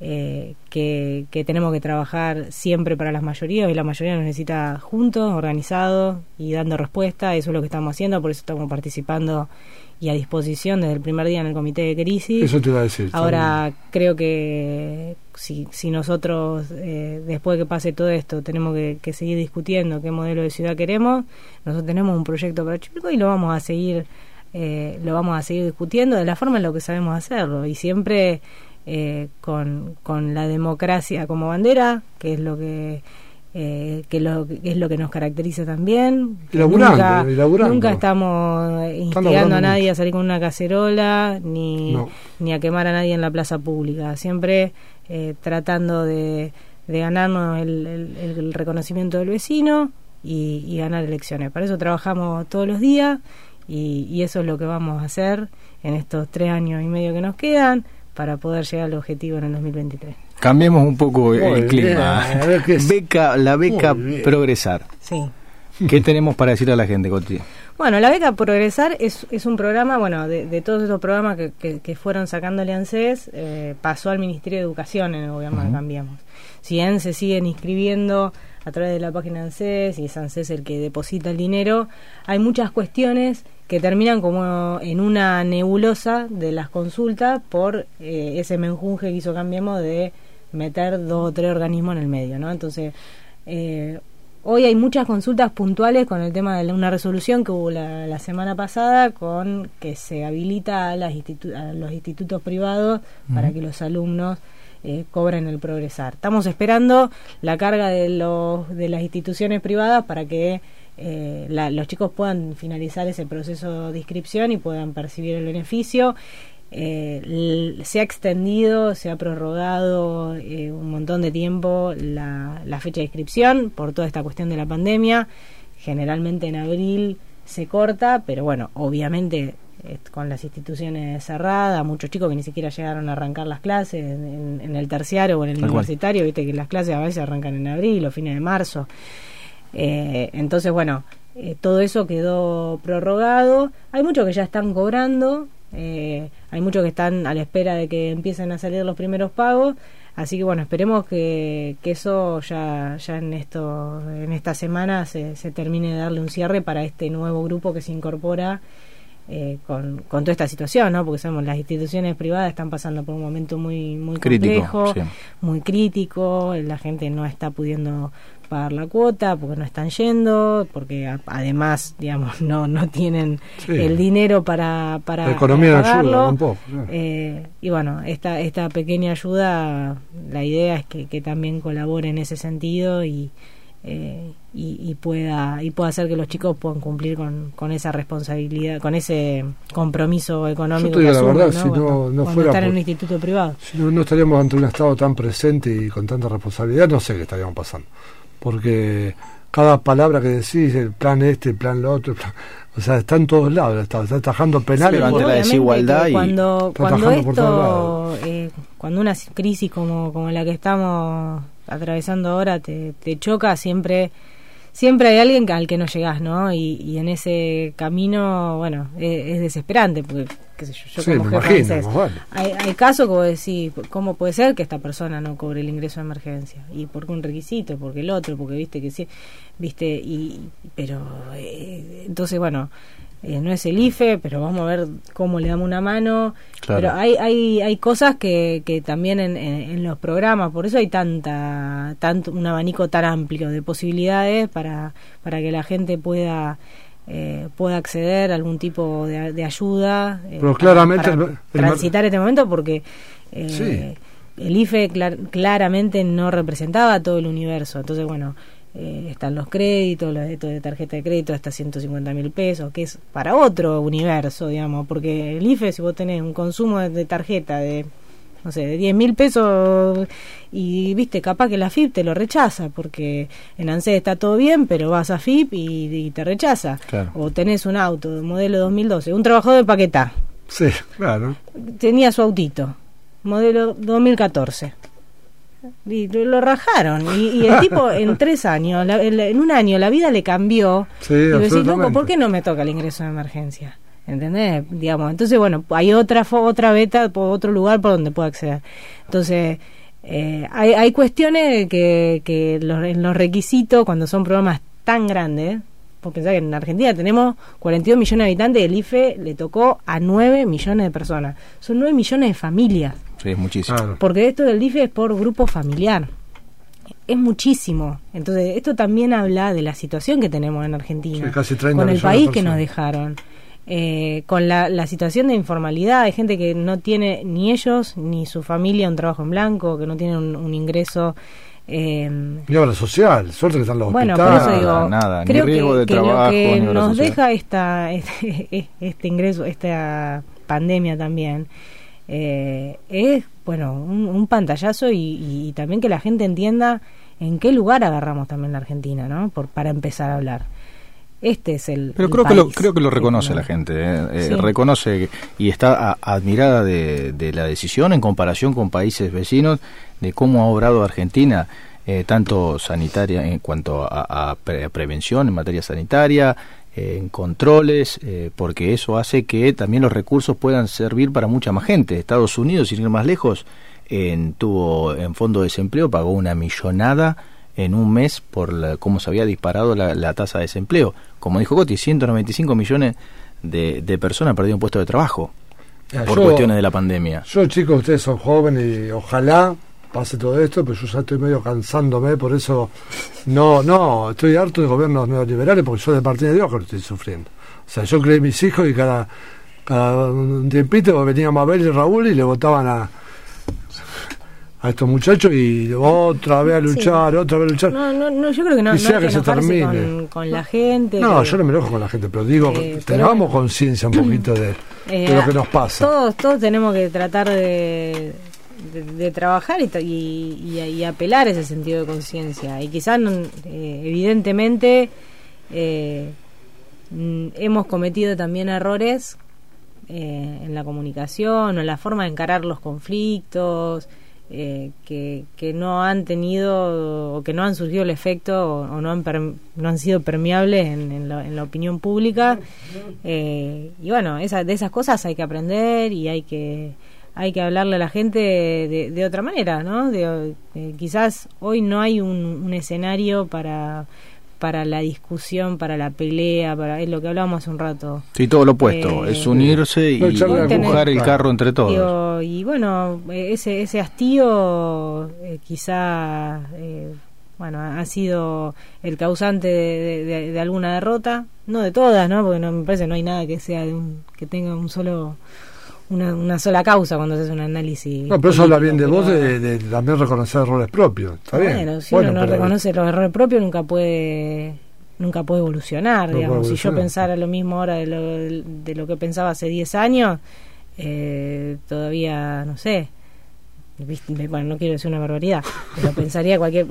eh, que, que, tenemos que trabajar siempre para las mayorías y la mayoría nos necesita juntos, organizados y dando respuesta, eso es lo que estamos haciendo, por eso estamos participando y a disposición desde el primer día en el comité de crisis. Eso te iba a decir. Ahora creo que si, si nosotros, eh, después que pase todo esto, tenemos que, seguir discutiendo qué modelo de ciudad queremos, nosotros tenemos un proyecto para Chico y lo vamos a seguir, eh, lo vamos a seguir discutiendo de la forma en lo que sabemos hacerlo y siempre eh, con, con la democracia como bandera, que es lo que eh, que, lo, es lo que nos caracteriza también. nunca, nunca estamos instigando a nadie a salir con una cacerola ni, ni a quemar a nadie en la plaza pública. Siempre eh, tratando de, de ganarnos el, el, reconocimiento del vecino y, y, ganar elecciones. Para eso trabajamos todos los días y, y eso es lo que vamos a hacer en estos tres años y medio que nos quedan para poder llegar al objetivo en el 2023. Cambiemos un poco el clima. beca, la beca Progresar. Sí. ¿Qué tenemos para decir a la gente, Coti? Bueno, la beca Progresar es, es un programa, bueno, de, todos esos programas que, que, fueron sacándole ANSES, eh, pasó al Ministerio de Educación en el gobierno de Cambiemos. Si bien se siguen inscribiendo a través de la página ANSES y es ANSES el que deposita el dinero, hay muchas cuestiones que terminan como en una nebulosa de las consultas por eh, ese menjunje que hizo Cambiemos de meter dos o tres organismos en el medio, ¿no? Entonces, eh, hoy hay muchas consultas puntuales con el tema de una resolución que hubo la, semana pasada con que se habilita a, las los institutos privados para que los alumnos eh, cobren el progresar. Estamos esperando la carga de, los, de las instituciones privadas para que eh, los chicos puedan finalizar ese proceso de inscripción y puedan percibir el beneficio eh, se ha extendido, se ha prorrogado un montón de tiempo la, fecha de inscripción por toda esta cuestión de la pandemia. Generalmente en abril se corta, pero bueno, obviamente con las instituciones cerradas, muchos chicos que ni siquiera llegaron a arrancar las clases en, el terciario o en el universitario, viste que las clases a veces arrancan en abril o fines de marzo. Eh, entonces, bueno, eh, todo eso quedó prorrogado. Hay muchos que ya están cobrando, eh, hay muchos que están a la espera de que empiecen a salir los primeros pagos. Así que bueno, esperemos que, que eso ya, ya en esto, en esta semana se, se, termine de darle un cierre para este nuevo grupo que se incorpora eh, con, con toda esta situación, ¿no? Porque sabemos las instituciones privadas están pasando por un momento muy muy complejo, muy crítico, la gente no está pudiendo pagar la cuota porque no están yendo, porque además, digamos, no no tienen el dinero para para la economía pagarlo. Eh, y bueno, esta esta pequeña ayuda, la idea es que, que también colabore en ese sentido y eh, y, pueda y pueda hacer que los chicos puedan cumplir con, con esa responsabilidad, con ese compromiso económico. Yo la verdad, si no, no fuera estar en un instituto privado. Si no, no estaríamos ante un Estado tan presente y con tanta responsabilidad, no sé qué estaríamos pasando porque cada palabra que decís, el plan este, el plan lo otro, o sea, está en todos lados, está, está atajando penales. ante la desigualdad. Cuando, cuando esto, eh, cuando una crisis como, como la que estamos atravesando ahora te, te choca, siempre siempre hay alguien al que no llegás, ¿no? Y, y en ese camino, bueno, es, desesperante, porque, qué sé yo, yo como jefe hay, hay casos como decir, ¿cómo puede ser que esta persona no cobre el ingreso de emergencia? ¿Y por qué un requisito? ¿Porque el otro? Porque viste que sí, viste, y, pero, eh, entonces, bueno, eh, no es el IFE, pero vamos a ver cómo le damos una mano. Pero hay, hay, hay cosas que, que también en, en, los programas, por eso hay tanta, tanto, un abanico tan amplio de posibilidades para, para que la gente pueda eh, pueda acceder a algún tipo de, ayuda eh, pero claramente transitar este momento porque el IFE claramente no representaba todo el universo. Entonces bueno eh, están los créditos, los datos de tarjeta de crédito hasta 150 mil pesos, que es para otro universo, digamos, porque el IFE, si vos tenés un consumo de tarjeta de no sé, de 10 mil pesos y viste, capaz que la FIP te lo rechaza porque en ANSES está todo bien, pero vas a FIP y, te rechaza. O tenés un auto de modelo 2012, un trabajador de paquetá. Sí, claro. Tenía su autito, modelo 2014. Y lo rajaron. Y, el tipo en tres años, en un año, la vida le cambió. Sí, y decís, loco, ¿por qué no me toca el ingreso de emergencia? ¿entendés? Digamos, entonces, bueno, hay otra otra beta, otro lugar por donde puedo acceder. Entonces, eh, hay, hay cuestiones que, que los, en los requisitos, cuando son programas tan grandes, porque pensar que en Argentina tenemos 42 millones de habitantes y el IFE le tocó a 9 millones de personas. Son 9 millones de familias. Sí, es muchísimo. Porque esto del IFE es por grupo familiar. Es muchísimo. Entonces, esto también habla de la situación que tenemos en Argentina. con el país que nos dejaron. Eh, con la, la, situación de informalidad, hay gente que no tiene ni ellos ni su familia un trabajo en blanco, que no tienen un, ingreso. Eh, ni obra social, suerte que están los bueno, por eso digo, nada, creo que, que lo que nos deja esta, este, este, ingreso, esta pandemia también, eh, es, bueno, un, pantallazo y, y, también que la gente entienda en qué lugar agarramos también la Argentina, ¿no? Por, para empezar a hablar. Este es el. Pero creo, que lo, creo que lo reconoce la gente. ¿eh? Eh, reconoce y está admirada de, la decisión en comparación con países vecinos de cómo ha obrado Argentina, eh, tanto sanitaria en cuanto a, prevención en materia sanitaria, en controles, porque eso hace que también los recursos puedan servir para mucha más gente. Estados Unidos, sin ir más lejos, en, tuvo en fondo de desempleo, pagó una millonada en un mes por cómo se había disparado la, tasa de desempleo. Como dijo Coti, 195 millones de, de personas perdieron puesto de trabajo por cuestiones de la pandemia. Yo, chicos, ustedes son jóvenes y ojalá pase todo esto, pero yo ya estoy medio cansándome, por eso no, no, estoy harto de gobiernos neoliberales porque yo de partida de Dios que lo estoy sufriendo. O sea, yo creé mis hijos y cada, cada un tiempito venía Mabel y Raúl y le votaban a, a estos muchachos y otra vez a luchar, otra vez a luchar. No, no, no yo creo que no, no hay que, se termine. Con, la gente. No, yo no me enojo con la gente, pero digo, eh, tengamos conciencia un poquito de, eh, lo que nos pasa. Todos, todos tenemos que tratar de, de, trabajar y, y, y, apelar ese sentido de conciencia. Y quizás, eh, evidentemente, eh, mm, hemos cometido también errores en la comunicación o en la forma de encarar los conflictos. Eh, que, que, no han tenido o que no han surgido el efecto o, no, han no han sido permeables en, la, opinión pública eh, y bueno esa, de esas cosas hay que aprender y hay que hay que hablarle a la gente de, de otra manera no de, eh, quizás hoy no hay un, un escenario para para la discusión, para la pelea, para es lo que hablábamos hace un rato. Sí, todo lo opuesto, eh, es unirse y empujar el carro entre todos. y bueno, ese ese hastío eh, quizá eh, bueno, ha sido el causante de, alguna derrota, no de todas, ¿no? Porque no me parece no hay nada que sea de un, que tenga un solo una, una sola causa cuando se hace un análisis. No, pero eso habla bien de vos, de, también reconocer errores propios. Está bueno, si uno no reconoce los errores propios, nunca puede nunca puede evolucionar. digamos. Si yo pensara lo mismo ahora de lo, de lo que pensaba hace 10 años, eh, todavía, no sé. Bueno, no quiero decir una barbaridad, pero pensaría cualquier.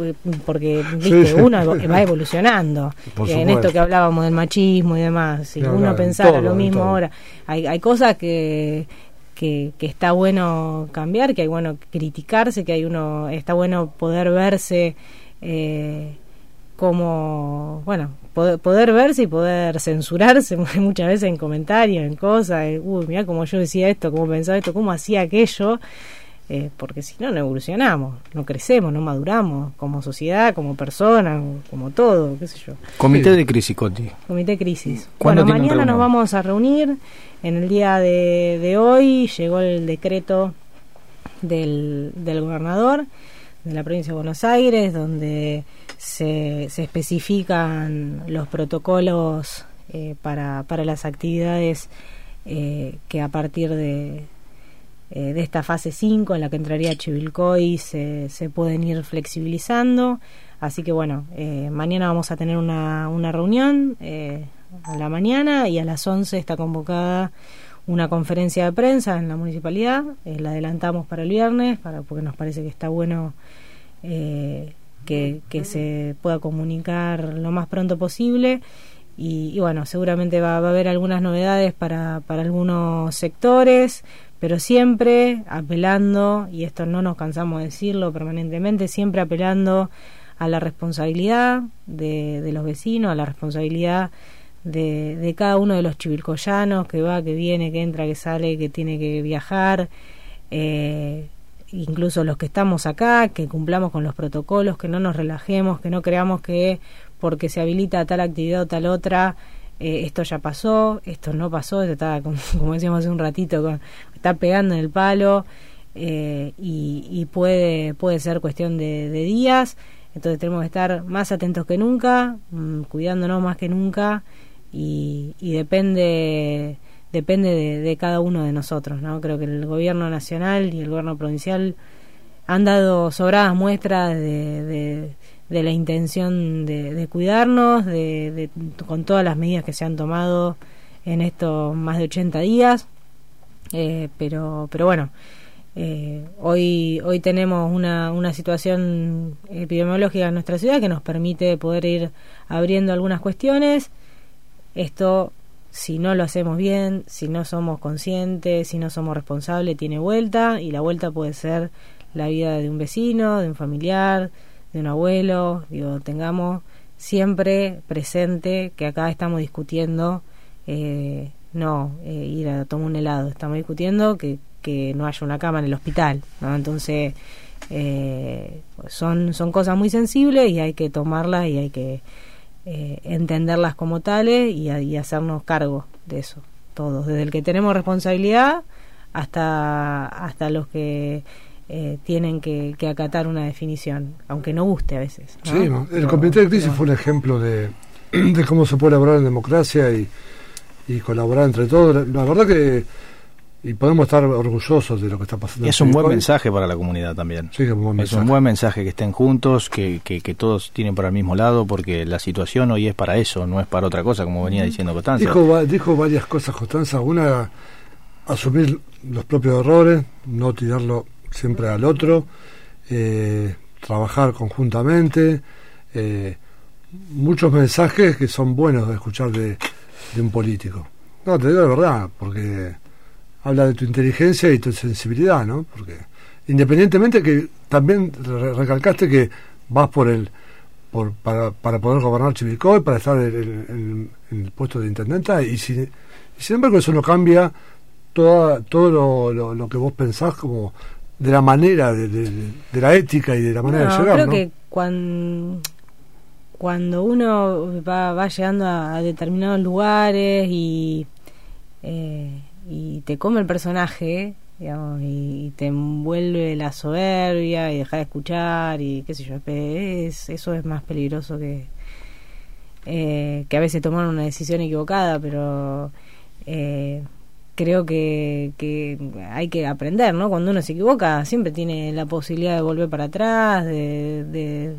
Porque, viste, uno va evolucionando. en esto que hablábamos del machismo y demás, si uno pensara lo mismo ahora, hay, hay cosas que, que, está bueno cambiar, que hay bueno criticarse, que hay uno está bueno poder verse eh, como, bueno, poder, verse y poder censurarse muchas veces en comentarios, en cosas, uy, mira cómo yo decía esto, cómo pensaba esto, cómo hacía aquello. Eh, porque si no, no evolucionamos, no crecemos, no maduramos como sociedad, como persona, como todo, qué sé yo. Comité de crisis, Coti. Comité de crisis. Bueno, mañana nos vamos a reunir en el día de, hoy llegó el decreto del, del, gobernador de la provincia de Buenos Aires, donde se, se especifican los protocolos eh, para, para las actividades eh, que a partir de, de esta fase 5 en la que entraría Chivilcoy se, se pueden ir flexibilizando. Así que bueno, mañana vamos a tener una, una reunión a la mañana y a las 11 está convocada una conferencia de prensa en la municipalidad, eh, la adelantamos para el viernes, para, porque nos parece que está bueno eh, que, se pueda comunicar lo más pronto posible. Y, bueno, seguramente va, va, a haber algunas novedades para, para algunos sectores, pero siempre apelando, y esto no nos cansamos de decirlo permanentemente, siempre apelando a la responsabilidad de, de los vecinos, a la responsabilidad de, de cada uno de los chivilcoyanos que va, que viene, que entra, que sale, que tiene que viajar, eh, incluso los que estamos acá, que cumplamos con los protocolos, que no nos relajemos, que no creamos que porque se habilita tal actividad o tal otra, eh, esto ya pasó, esto no pasó, esto está, como, decíamos hace un ratito, está pegando en el palo eh, y, puede, puede ser cuestión de, días. Entonces tenemos que estar más atentos que nunca, mm, cuidándonos más que nunca y, depende depende de, cada uno de nosotros no creo que el gobierno nacional y el gobierno provincial han dado sobradas muestras de, de, la intención de, cuidarnos de, con todas las medidas que se han tomado en estos más de 80 días eh, pero pero bueno eh, hoy hoy tenemos una, una situación epidemiológica en nuestra ciudad que nos permite poder ir abriendo algunas cuestiones esto, si no lo hacemos bien, si no somos conscientes, si no somos responsables, tiene vuelta y la vuelta puede ser la vida de un vecino, de un familiar, de un abuelo. Digo, tengamos siempre presente que acá estamos discutiendo eh, no eh, ir a tomar un helado, estamos discutiendo que, que no haya una cama en el hospital, ¿no? Entonces, eh, son, son cosas muy sensibles y hay que tomarlas y hay que eh, entenderlas como tales y, hacernos cargo de eso, todos, desde el que tenemos responsabilidad hasta, hasta los que eh, tienen que, acatar una definición, aunque no guste a veces. Sí, el comité de crisis fue un ejemplo de, de cómo se puede elaborar en democracia y, y colaborar entre todos. La verdad que y podemos estar orgullosos de lo que está pasando. Es un buen mensaje para la comunidad también. Sí, es un buen mensaje. Es un buen mensaje que estén juntos, que, que, todos tienen para el mismo lado, porque la situación hoy es para eso, no es para otra cosa, como venía diciendo Constanza. Dijo, dijo varias cosas Constanza. Una, asumir los propios errores, no tirarlo siempre al otro, eh, trabajar conjuntamente. Eh, muchos mensajes que son buenos de escuchar de, de un político. No, te digo la verdad, porque habla de tu inteligencia y tu sensibilidad, ¿no? Porque independientemente que también recalcaste que vas por el por, para, para poder gobernar Chivilcoy, para estar en, el puesto de intendenta y, sin embargo eso no cambia toda, todo lo, lo, que vos pensás como de la manera, de, de, la ética y de la manera de llegar, creo que cuando cuando uno va, va llegando a, determinados lugares y eh, y te come el personaje, digamos, y, te envuelve la soberbia y deja de escuchar y qué sé yo, es, eso es más peligroso que, eh, que a veces tomar una decisión equivocada, pero eh, creo que, que hay que aprender, ¿no? Cuando uno se equivoca, siempre tiene la posibilidad de volver para atrás, de,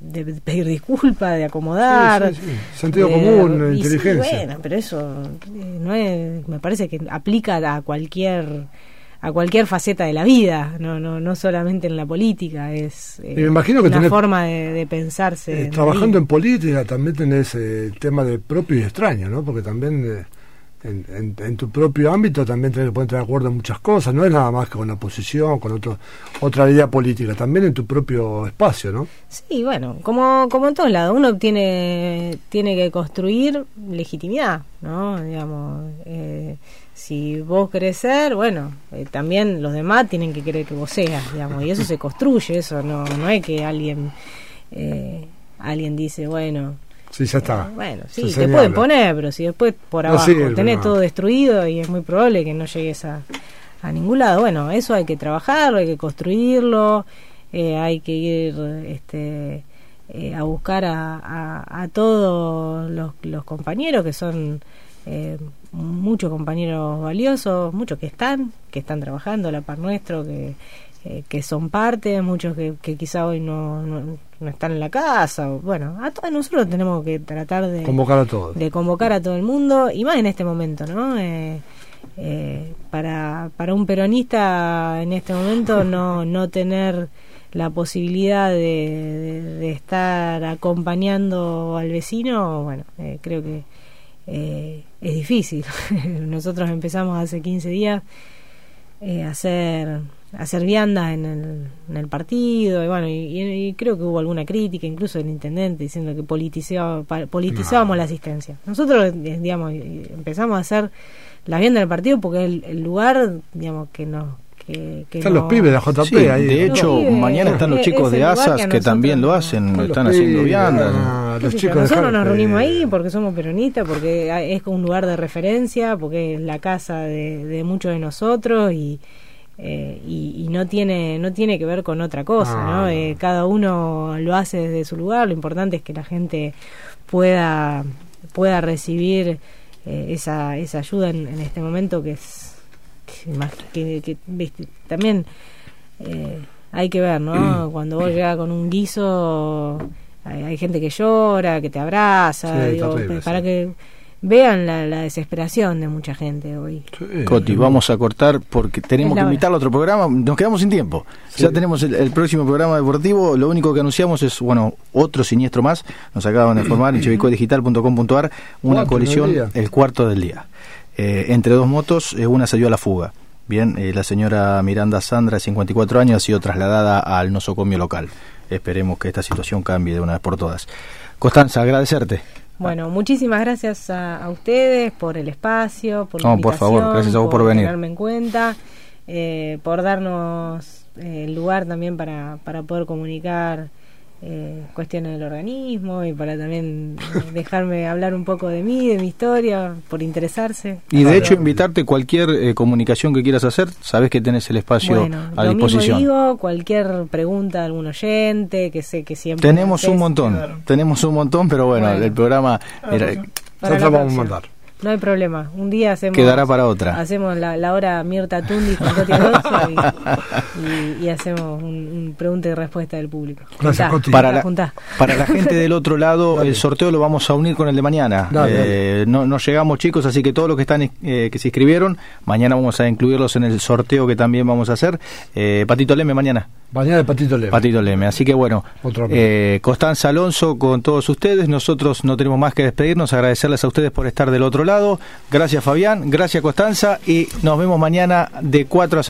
de, pedir disculpas, de acomodar. Sentido común, inteligencia. bueno, pero eso eh, no es, me parece que aplica a cualquier a cualquier faceta de la vida, no no no solamente en la política, es eh, me imagino que una forma de, pensarse. Eh, trabajando en política también tenés el tema de propio y extraño, ¿no? Porque también en, tu propio ámbito también te pueden estar de acuerdo en muchas cosas, no es nada más que con la oposición, con otro, otra idea política, también en tu propio espacio, ¿no? Sí, bueno, como, como en todos lados, uno tiene, tiene que construir legitimidad, ¿no? Digamos, eh, si vos querés ser, bueno, eh, también los demás tienen que querer que vos seas, digamos, y eso se construye, eso no, no es que alguien, eh, alguien dice, bueno, Sí, ya está. bueno, sí, te pueden poner, pero si después por abajo tenés todo destruido y es muy probable que no llegues a, a ningún lado. Bueno, eso hay que trabajarlo, hay que construirlo, eh, hay que ir este, eh, a buscar a, a, todos los, los, compañeros que son eh, muchos compañeros valiosos, muchos que están, que están trabajando a la par nuestro, que, eh, que son parte, muchos que, que quizá hoy no, no, están en la casa. bueno, a todos nosotros tenemos que tratar de convocar a todos. De convocar a todo el mundo, y más en este momento, ¿no? Eh, eh, para, para un peronista en este momento no, no tener la posibilidad de, estar acompañando al vecino, bueno, eh, creo que eh, es difícil. Nosotros empezamos hace 15 días a hacer hacer viandas en el, en el partido y bueno y, creo que hubo alguna crítica incluso del intendente diciendo que politizábamos la asistencia nosotros digamos empezamos a hacer la vianda del partido porque es el lugar digamos que nos están los pibes de JP ahí. De hecho, mañana están los chicos de ASAS que, también lo hacen, están haciendo viandas. Ah, nosotros nos reunimos ahí porque somos peronistas, porque es un lugar de referencia, porque es la casa de, muchos de nosotros y, eh, y, no tiene no tiene que ver con otra cosa, ¿no? Eh, cada uno lo hace desde su lugar, lo importante es que la gente pueda pueda recibir eh, esa, esa ayuda en este momento que es que, también eh, hay que ver, ¿no? Cuando vos llegas con un guiso, hay, gente que llora, que te abraza, digo, para que vean la, desesperación de mucha gente hoy. Coti, vamos a cortar porque tenemos que invitar a otro programa, nos quedamos sin tiempo. Ya tenemos el, próximo programa deportivo, lo único que anunciamos es, bueno, otro siniestro más, nos acaban de informar en chevicodigital.com.ar, una colisión el cuarto del día. Eh, entre dos motos, eh, una salió a la fuga. Bien, eh, la señora Miranda Sandra, de 54 años, ha sido trasladada al nosocomio local. Esperemos que esta situación cambie de una vez por todas. Constanza, agradecerte. Bueno, muchísimas gracias a, ustedes por el espacio, por no, por favor, gracias a vos por, venir. tenerme en cuenta, por darnos el lugar también para, para poder comunicar eh, cuestiones del organismo y para también dejarme hablar un poco de mí, de mi historia, por interesarse. Y de hecho invitarte cualquier eh, comunicación que quieras hacer, sabes que tenés el espacio a disposición. digo, cualquier pregunta de algún oyente, que sé que siempre... Tenemos un montón, tenemos un montón, pero bueno, el programa... Era, nosotros vamos a mandar. No hay problema. Un día hacemos. Quedará para otra. Hacemos la, hora Mirta Tundi con y, y, hacemos un, pregunta y respuesta del público. Gracias, Para la, para la gente del otro lado, el sorteo lo vamos a unir con el de mañana. Eh, no, no, llegamos, chicos, así que todos los que están eh, que se inscribieron, mañana vamos a incluirlos en el sorteo que también vamos a hacer. Eh, Patito Leme, mañana. Mañana de Patito Leme. Patito Leme. Así que bueno, eh, Constanza Alonso con todos ustedes. Nosotros no tenemos más que despedirnos, agradecerles a ustedes por estar del otro lado. Gracias Fabián, gracias Constanza. Y nos vemos mañana de 4 a